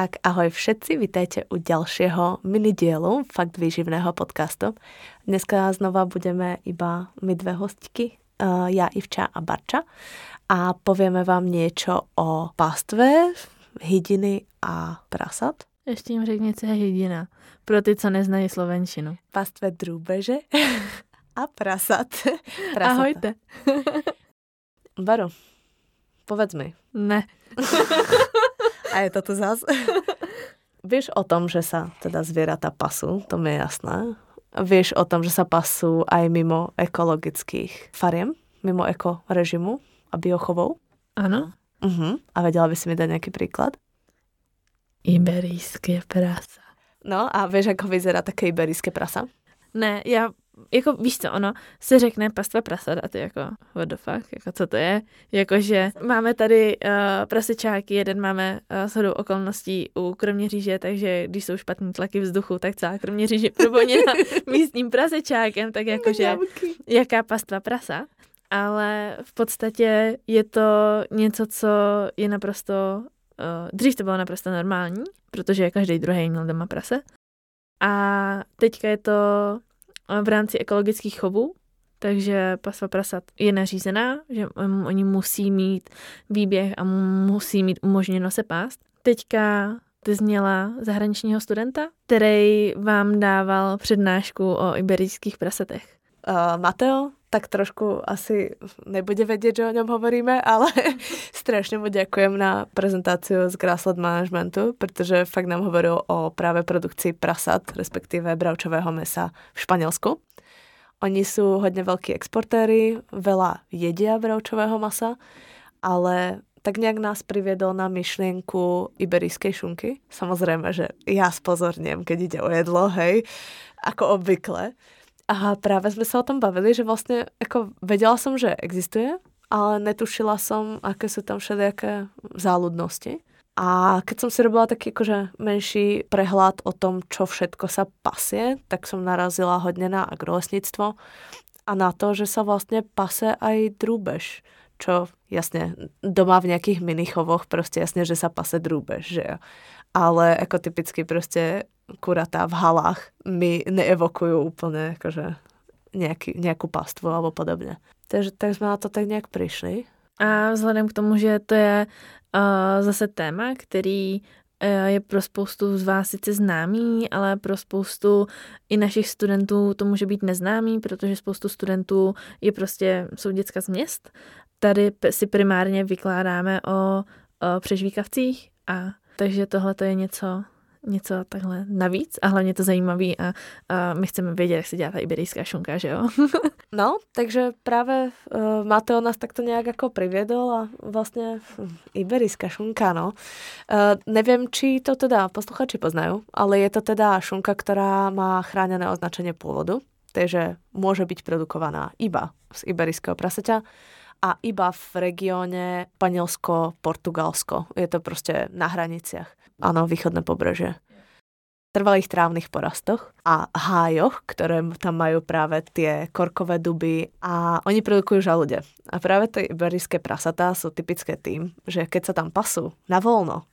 Tak ahoj všetci, vítajte u ďalšieho minidielu Fakt výživného podcastu. Dneska znova budeme iba my dve hostky, uh, ja Ivča a Barča a povieme vám niečo o pastve, hydiny a prasat. Ještě jim řekni, co je hydina. Pro ty, co neznají slovenčinu. Pastve drůbeže a prasat. Prasata. Ahojte. Baru, povedz mi. Ne. A je to tu zás. Vieš o tom, že sa teda zvieratá pasú, to mi je jasné. Vieš o tom, že sa pasú aj mimo ekologických fariem, mimo eko režimu a biochovou? Ano. Uh-huh. A vedela by si mi dať nejaký príklad? Iberijské prasa. No a vieš, ako vyzerá také iberijské prasa? Ne, já jako víš co, ono se řekne pastva prasat a ty jako what the fuck, jako co to je? Jakože máme tady uh, prasečáky, jeden máme uh, shodou okolností u kroměříže, takže když jsou špatný tlaky vzduchu, tak celá kroměříže provoněna místním prasečákem, tak jakože jaká pastva prasa? Ale v podstatě je to něco, co je naprosto, uh, dřív to bylo naprosto normální, protože každý druhý měl doma prase. A teďka je to v rámci ekologických chovů, takže pasva prasat je nařízená, že oni musí mít výběh a musí mít umožněno se pást. Teďka ty zněla zahraničního studenta, který vám dával přednášku o iberijských prasatech. Uh, Mateo, tak trošku asi nebude vedieť, že o ňom hovoríme, ale strašne mu ďakujem na prezentáciu z Grassland Managementu, pretože fakt nám hovoril o práve produkcii prasat, respektíve bravčového mesa v Španielsku. Oni sú hodne veľkí exportéry, veľa jedia bravčového masa, ale tak nejak nás priviedol na myšlienku iberijskej šunky. Samozrejme, že ja spozorniem, keď ide o jedlo, hej, ako obvykle. A práve sme sa o tom bavili, že vlastne ako vedela som, že existuje, ale netušila som, aké sú tam všelijaké záľudnosti. A keď som si robila taký akože menší prehľad o tom, čo všetko sa pasie, tak som narazila hodne na agrolesníctvo a na to, že sa vlastne pase aj drúbež čo jasne doma v nejakých minichovoch proste jasne, že sa pase drúbež, že jo. Ale ako typicky proste kuratá v halách mi neevokujú úplne akože nejaký, nejakú pastvu alebo podobne. Takže tak jsme na to tak nějak přišli. A vzhledem k tomu, že to je uh, zase téma, který uh, je pro spoustu z vás sice známý, ale pro spoustu i našich studentů to může být neznámý, protože spoustu studentů je prostě, jsou děcka z měst. Tady si primárně vykládáme o, o přežvíkavcích a takže tohle to je něco, něco takhle navíc a hlavně to zajímavý a, a my chceme vědět, jak se dělá ta iberijská šunka, že jo? no, takže právě uh, Mateo nás takto nějak jako priviedol a vlastně hm, iberijská šunka, no. Uh, nevím, či to teda posluchači poznají, ale je to teda šunka, která má chráněné označení původu, takže může být produkovaná iba z iberijského praseťa a iba v regióne Španielsko, Portugalsko. Je to prostě na hraniciach. Áno, východné pobreže. Trvalých trávnych porastoch a hájoch, ktoré tam majú práve tie korkové duby a oni produkujú žalude. A práve tie iberijské prasatá sú typické tým, že keď sa tam pasú na voľno,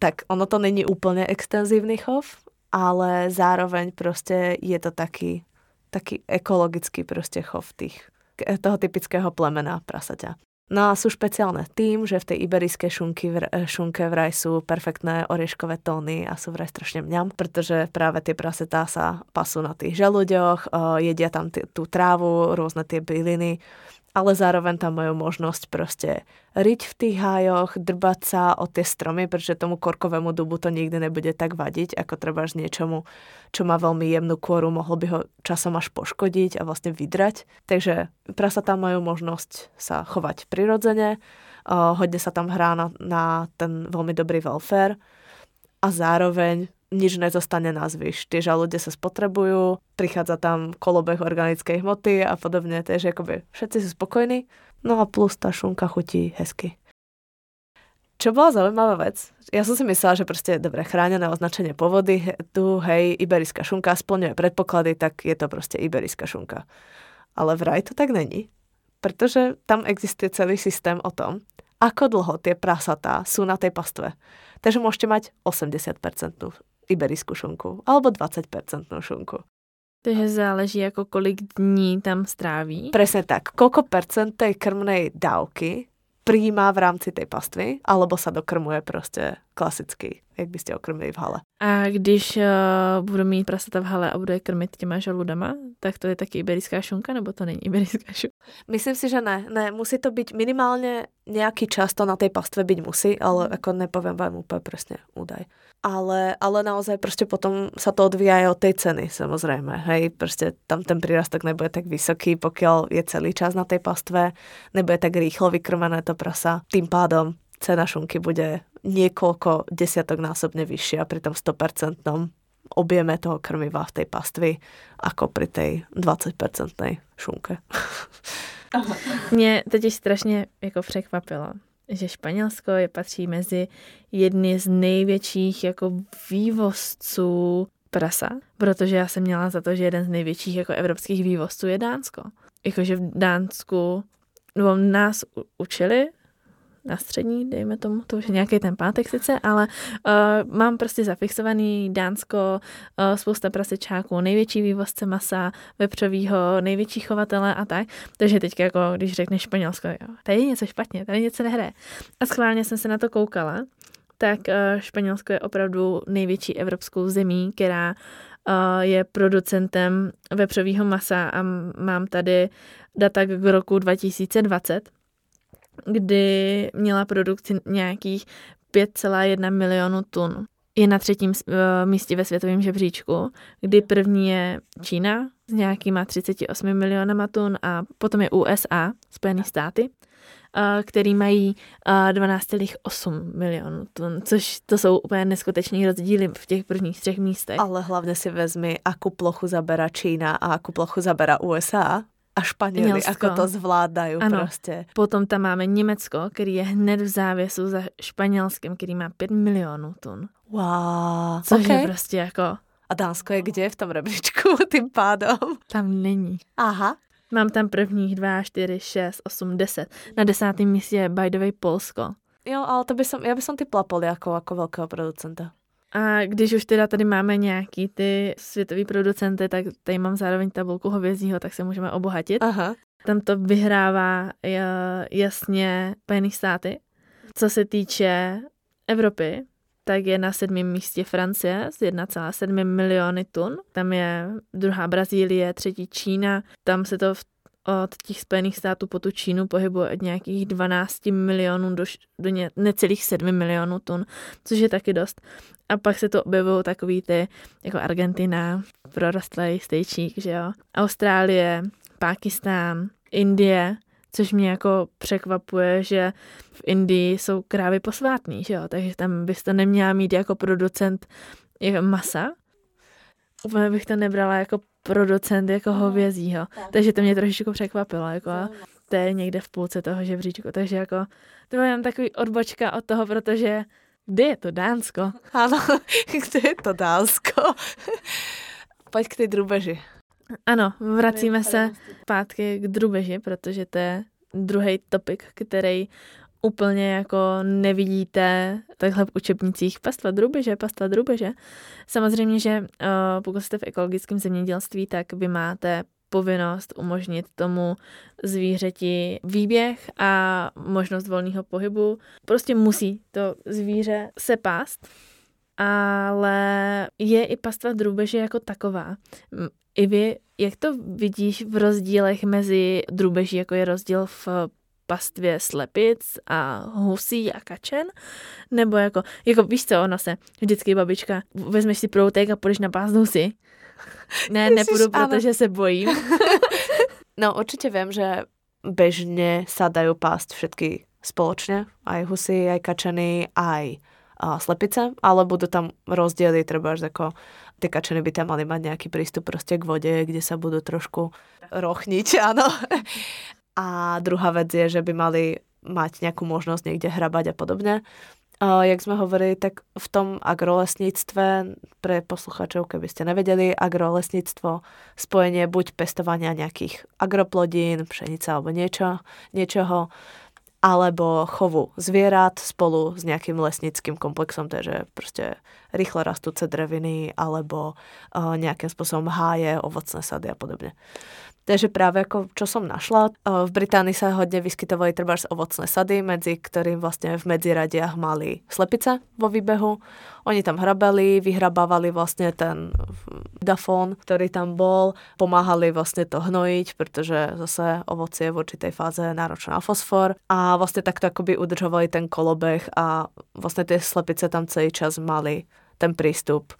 tak ono to není úplne extenzívny chov, ale zároveň prostě je to taký, taký ekologický prostě chov tých, toho typického plemena prasaťa. No a sú špeciálne tým, že v tej iberijskej šunky, šunke vraj sú perfektné orieškové tóny a sú vraj strašne mňam, pretože práve tie prasetá sa pasú na tých žaluďoch, jedia tam tú trávu, rôzne tie byliny ale zároveň tam majú možnosť proste riť v tých hájoch, drbať sa o tie stromy, pretože tomu korkovému dubu to nikdy nebude tak vadiť, ako treba z niečomu, čo má veľmi jemnú kôru, mohlo by ho časom až poškodiť a vlastne vydrať. Takže prasa tam majú možnosť sa chovať prirodzene, hodne sa tam hrá na, na ten veľmi dobrý welfare a zároveň nič nezostane na zvyš. Tie žalude sa spotrebujú, prichádza tam kolobeh organickej hmoty a podobne, takže akoby všetci sú spokojní, no a plus tá šunka chutí hezky. Čo bola zaujímavá vec, ja som si myslela, že prostě dobre chránené označenie povody, tu hej, iberijská šunka splňuje predpoklady, tak je to prostě iberijská šunka. Ale vraj to tak není, protože tam existuje celý systém o tom, ako dlho tie prasatá sú na tej pastve. Takže môžete mať 80% iberijskú šunku alebo 20% šunku. Takže záleží jako kolik dní tam stráví. Presne tak. Koľko percent tej krmnej dávky prijímá v rámci tej pastvy, alebo sa dokrmuje prostě klasicky, jak byste okrmili v hale. A když uh, budu mít prasata v hale a budu je krmit těma žaludama, tak to je taky iberijská šunka, nebo to není iberijská šunka? Myslím si, že ne. Ne, musí to být minimálně nějaký čas to na té pastve byť musí, ale mhm. jako nepovím vám úplně přesně údaj ale, ale naozaj prostě potom sa to odvíja aj od tej ceny, samozrejme. Hej, prostě tam ten prírastok nebude tak vysoký, pokiaľ je celý čas na tej pastve, nebude tak rýchlo vykrmené to prasa. Tým pádom cena šunky bude niekoľko desiatok násobne vyššia pri tom 100% objeme toho krmiva v tej pastvi ako pri tej 20% šunke. Mě teď strašně jako překvapilo, že Španělsko je patří mezi jedny z největších jako vývozců prasa, protože já jsem měla za to, že jeden z největších jako evropských vývozců je Dánsko. Jakože v Dánsku, nebo nás učili na střední, dejme tomu, to už je nějaký ten pátek sice, ale uh, mám prostě zafixovaný Dánsko, uh, spousta prasečáků, největší vývozce masa, vepřovýho, největší chovatele a tak. Takže teď jako, když řekne Španělsko, jo, tady je něco špatně, tady něco nehraje. A schválně jsem se na to koukala, tak uh, Španělsko je opravdu největší evropskou zemí, která je producentem vepřového masa a mám tady data k roku 2020 kdy měla produkci nějakých 5,1 milionu tun. Je na třetím eh, místě ve světovém žebříčku, kdy první je Čína s nějakýma 38 milionama tun a potom je USA, Spojené státy, eh, který mají 12,8 eh, milionů tun, což to jsou úplně neskutečné rozdíly v těch prvních třech místech. Ale hlavně si vezmi, akou plochu zabera Čína a akou plochu zabera USA a Španěli, ako to zvládají ano. prostě. Potom tam máme Německo, který je hned v závěsu za Španělskem, který má 5 milionů tun. Wow. Což okay. je prostě jako... A Dánsko je kde v tom rebříčku tím pádom? Tam není. Aha. Mám tam prvních dva, čtyři, šest, osm, deset. Na desátém místě je by the way Polsko. Jo, ale to by som, já by som typla Poliakov jako velkého producenta. A když už teda tady máme nějaký ty světový producenty, tak tady mám zároveň tabulku hovězího, tak se můžeme obohatit. Aha. Tam to vyhrává jasně Spojené státy. Co se týče Evropy, tak je na sedmém místě Francie s 1,7 miliony tun. Tam je druhá Brazílie, třetí Čína. Tam se to v od těch Spojených států po tu Čínu pohybuje od nějakých 12 milionů do, do ně, necelých 7 milionů tun, což je taky dost. A pak se to objevují takový ty, jako Argentina, prorostlý stejčík, že jo. Austrálie, Pákistán, Indie, což mě jako překvapuje, že v Indii jsou krávy posvátný, že jo, takže tam byste neměla mít jako producent masa. Úplně bych to nebrala jako producent jako hovězího. Takže to mě trošičku překvapilo, jako to je někde v půlce toho žebříčku, takže jako to je jen takový odbočka od toho, protože kde je to Dánsko? Ano, kde je to Dánsko? Pojď k té drubeži. Ano, vracíme se zpátky k drubeži, protože to je druhý topik, který úplně jako nevidíte takhle v učebnicích pastva drubeže, pastva drubeže. Samozřejmě, že uh, pokud jste v ekologickém zemědělství, tak vy máte povinnost umožnit tomu zvířeti výběh a možnost volného pohybu. Prostě musí to zvíře se pást, ale je i pastva drůbeže jako taková. I vy, jak to vidíš v rozdílech mezi drůbeží, jako je rozdíl v pastvě slepic a husí a kačen? Nebo jako, jako víš co, ona se vždycky babička, vezmeš si proutek a půjdeš na pás husy. Ne, nepůjdu, protože se bojím. no určitě vím, že bežně sa dajú pásť všetky spoločne, aj husy, aj kačeny, aj a slepice, ale budú tam rozdiely, treba až ako tie kačeny by tam mali mať nejaký prístup prostě k vode, kde sa budú trošku rochniť, áno. A druhá vec je, že by mali mať nejakú možnosť niekde hrabať a podobne. Uh, jak sme hovorili, tak v tom agrolesníctve, pre posluchačov, keby ste nevedeli, agrolesníctvo, spojenie buď pestovania nejakých agroplodín, pšenice alebo niečo, niečoho, alebo chovu zvierat spolu s nejakým lesnickým komplexom, takže prostě rýchle rastúce dreviny alebo uh, nejakým spôsobom háje, ovocné sady a podobne. Takže práve ako čo som našla, v Británii sa hodne vyskytovali treba ovocné sady, medzi ktorým vlastne v medziradiach mali slepice vo výbehu. Oni tam hrabali, vyhrabávali vlastne ten dafón, ktorý tam bol, pomáhali vlastne to hnojiť, pretože zase ovocie v určitej fáze náročné na fosfor. A vlastne takto akoby udržovali ten kolobeh a vlastne tie slepice tam celý čas mali ten prístup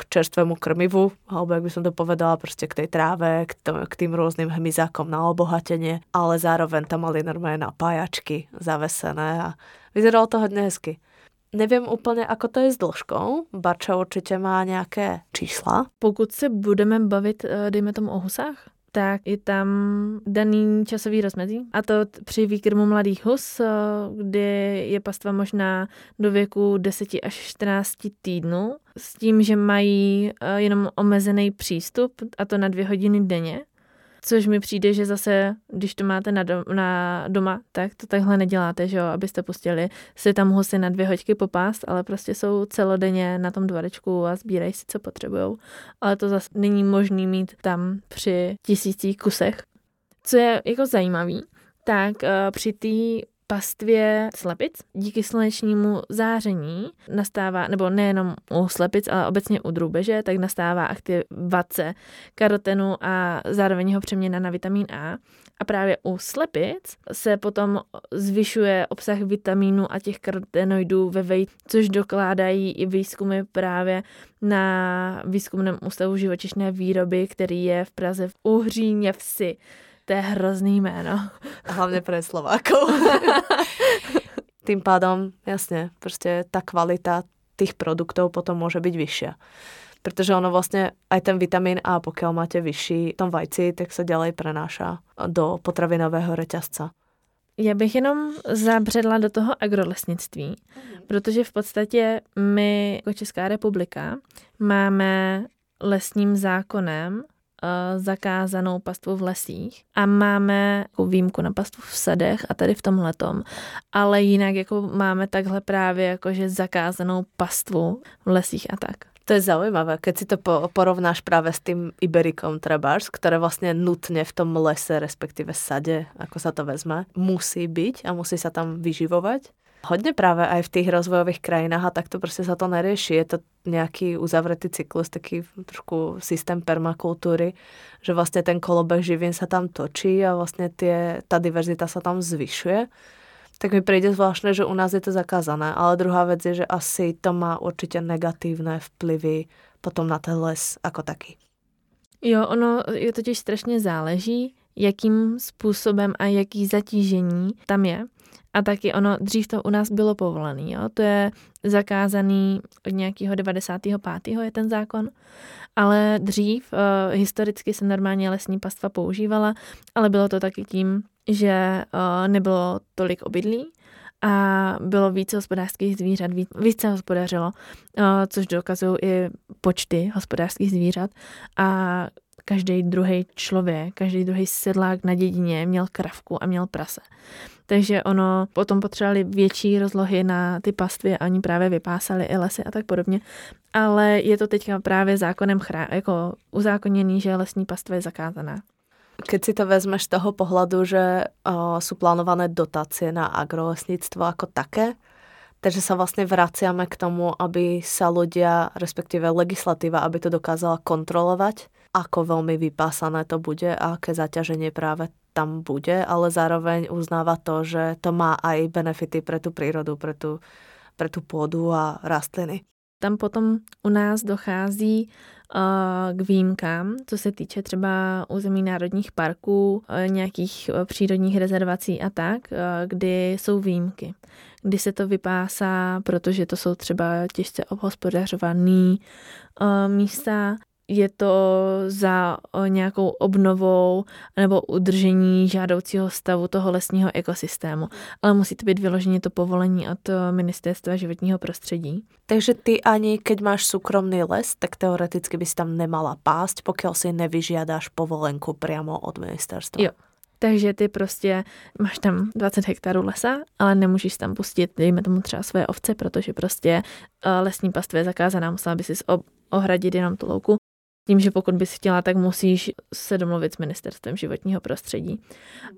k čerstvému krmivu, alebo jak by som to povedala, prostě k tej tráve, k, to, k tým rôznym hmyzákom na obohatenie, ale zároveň tam mali normálne napájačky zavesené a vyzeralo to hodně hezky. Nevím úplně, ako to je s dĺžkou. Barča určitě má nějaké čísla. Pokud se budeme bavit, eh, dejme tomu o husách, tak je tam daný časový rozmezí. A to při výkrmu mladých hus, eh, kdy je pastva možná do věku 10 až 14 týdnů, s tím, že mají eh, jenom omezený přístup, a to na dvě hodiny denně. Což mi přijde, že zase, když to máte na, dom, na doma, tak to takhle neděláte, že jo, abyste pustili si tam husy na dvě hoďky popást, ale prostě jsou celodenně na tom dvorečku a sbírají si, co potřebují. Ale to zase není možný mít tam při tisících kusech. Co je jako zajímavý, tak uh, při té pastvě slepic díky slunečnímu záření nastává, nebo nejenom u slepic, ale obecně u drůbeže, tak nastává aktivace karotenu a zároveň jeho přeměna na vitamin A. A právě u slepic se potom zvyšuje obsah vitamínu a těch karotenoidů ve vej, což dokládají i výzkumy právě na výzkumném ústavu živočišné výroby, který je v Praze v Uhříně vsi. To je hrozný jméno. Hlavně pro Slovákov. Tým pádom, jasně, prostě ta kvalita tých produktov potom môže byť vyššia. Protože ono vlastně aj ten vitamín A, pokiaľ máte vyšší v tom vajci, tak se ďalej prenáša do potravinového reťazca. Já bych jenom zabředla do toho agrolesnictví, mm. protože v podstatě my jako Česká republika máme lesním zákonem zakázanou pastvu v lesích a máme jako výjimku na pastvu v sadech a tady v tom letom, ale jinak jako máme takhle právě jakože zakázanou pastvu v lesích a tak. To je zaujímavé, keď si to porovnáš práve s tým Iberikom trebárs, ktoré vlastne nutne v tom lese, respektíve sade, ako sa to vezme, musí byť a musí sa tam vyživovať. Hodně právě aj v těch rozvojových krajinách a tak to prostě sa to nerieši. Je to nějaký uzavretý cyklus, taký trošku systém permakultury, že vlastně ten kolobeh živín sa tam točí a vlastně tie, ta diverzita sa tam zvyšuje. Tak mi přijde zvláštne, že u nás je to zakázané. Ale druhá věc je, že asi to má určitě negativné vplyvy potom na ten les jako taky. Jo, ono je totiž strašně záleží, jakým způsobem a jaký zatížení tam je. A taky ono, dřív to u nás bylo povolený, jo? to je zakázaný od nějakého 95. je ten zákon, ale dřív uh, historicky se normálně lesní pastva používala, ale bylo to taky tím, že uh, nebylo tolik obydlí a bylo více hospodářských zvířat, víc, více hospodařilo, uh, což dokazují i počty hospodářských zvířat a každý druhý člověk, každý druhý sedlák na dědině měl kravku a měl prase. Takže ono potom potřebovali větší rozlohy na ty pastvy a oni právě vypásali i lesy a tak podobně. Ale je to teďka právě zákonem chrá, jako uzákoněný, že lesní pastva je zakázaná. Keď si to vezmeš z toho pohledu, že o, sú plánované dotácie na agrolesnictvo ako také, takže sa vlastne vraciame k tomu, aby sa ľudia, respektíve legislatíva, aby to dokázala kontrolovať, ako veľmi vypásané to bude a aké zaťaženie práve tam bude, ale zároveň uznáva to, že to má aj benefity pre tu prírodu, pre tu, pre tu pôdu a rastliny. Tam potom u nás dochází uh, k výjimkám, co se týče třeba území národních parků, uh, nějakých uh, přírodních rezervací a tak, kdy jsou výjimky. Kdy se to vypásá, protože to jsou třeba těžce obhospodařované místa, je to za nějakou obnovou nebo udržení žádoucího stavu toho lesního ekosystému. Ale musí to být vyloženě to povolení od ministerstva životního prostředí. Takže ty ani keď máš soukromný les, tak teoreticky bys tam nemala pást, pokud si nevyžiadáš povolenku přímo od ministerstva. Jo, Takže ty prostě máš tam 20 hektarů lesa, ale nemůžeš tam pustit, dejme tomu třeba své ovce, protože prostě lesní pastva je zakázaná, musela by si ohradit jenom tu louku tím, že pokud bys chtěla, tak musíš se domluvit s ministerstvem životního prostředí.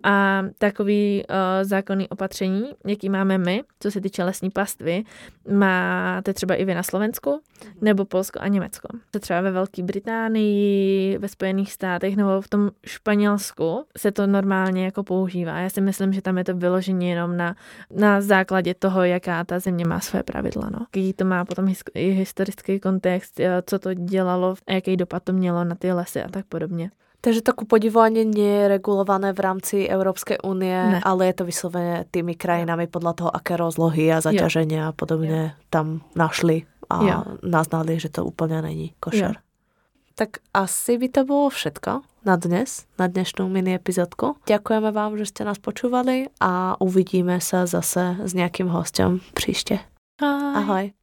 A takový uh, zákonný opatření, jaký máme my, co se týče lesní pastvy, máte třeba i vy na Slovensku, nebo Polsko a Německo. To třeba ve Velké Británii, ve Spojených státech nebo v tom Španělsku se to normálně jako používá. Já si myslím, že tam je to vyloženě jenom na, na základě toho, jaká ta země má své pravidla. No. Jaký to má potom i historický kontext, eh, co to dělalo a jaký dopad to mělo na ty lesy a tak podobně. Takže to ku podivování nie je regulované v rámci Európskej únie, ne. ale je to vysloveně tými krajinami podle toho, aké rozlohy a zaťaženia a podobně jo. tam našli a jo. naznali, že to úplně není košer. Jo. Tak asi by to bylo všetko na dnes, na dnešnou mini epizodku. Ďakujeme vám, že ste nás počúvali a uvidíme sa zase s nejakým hostem příště. Ahoj. Ahoj.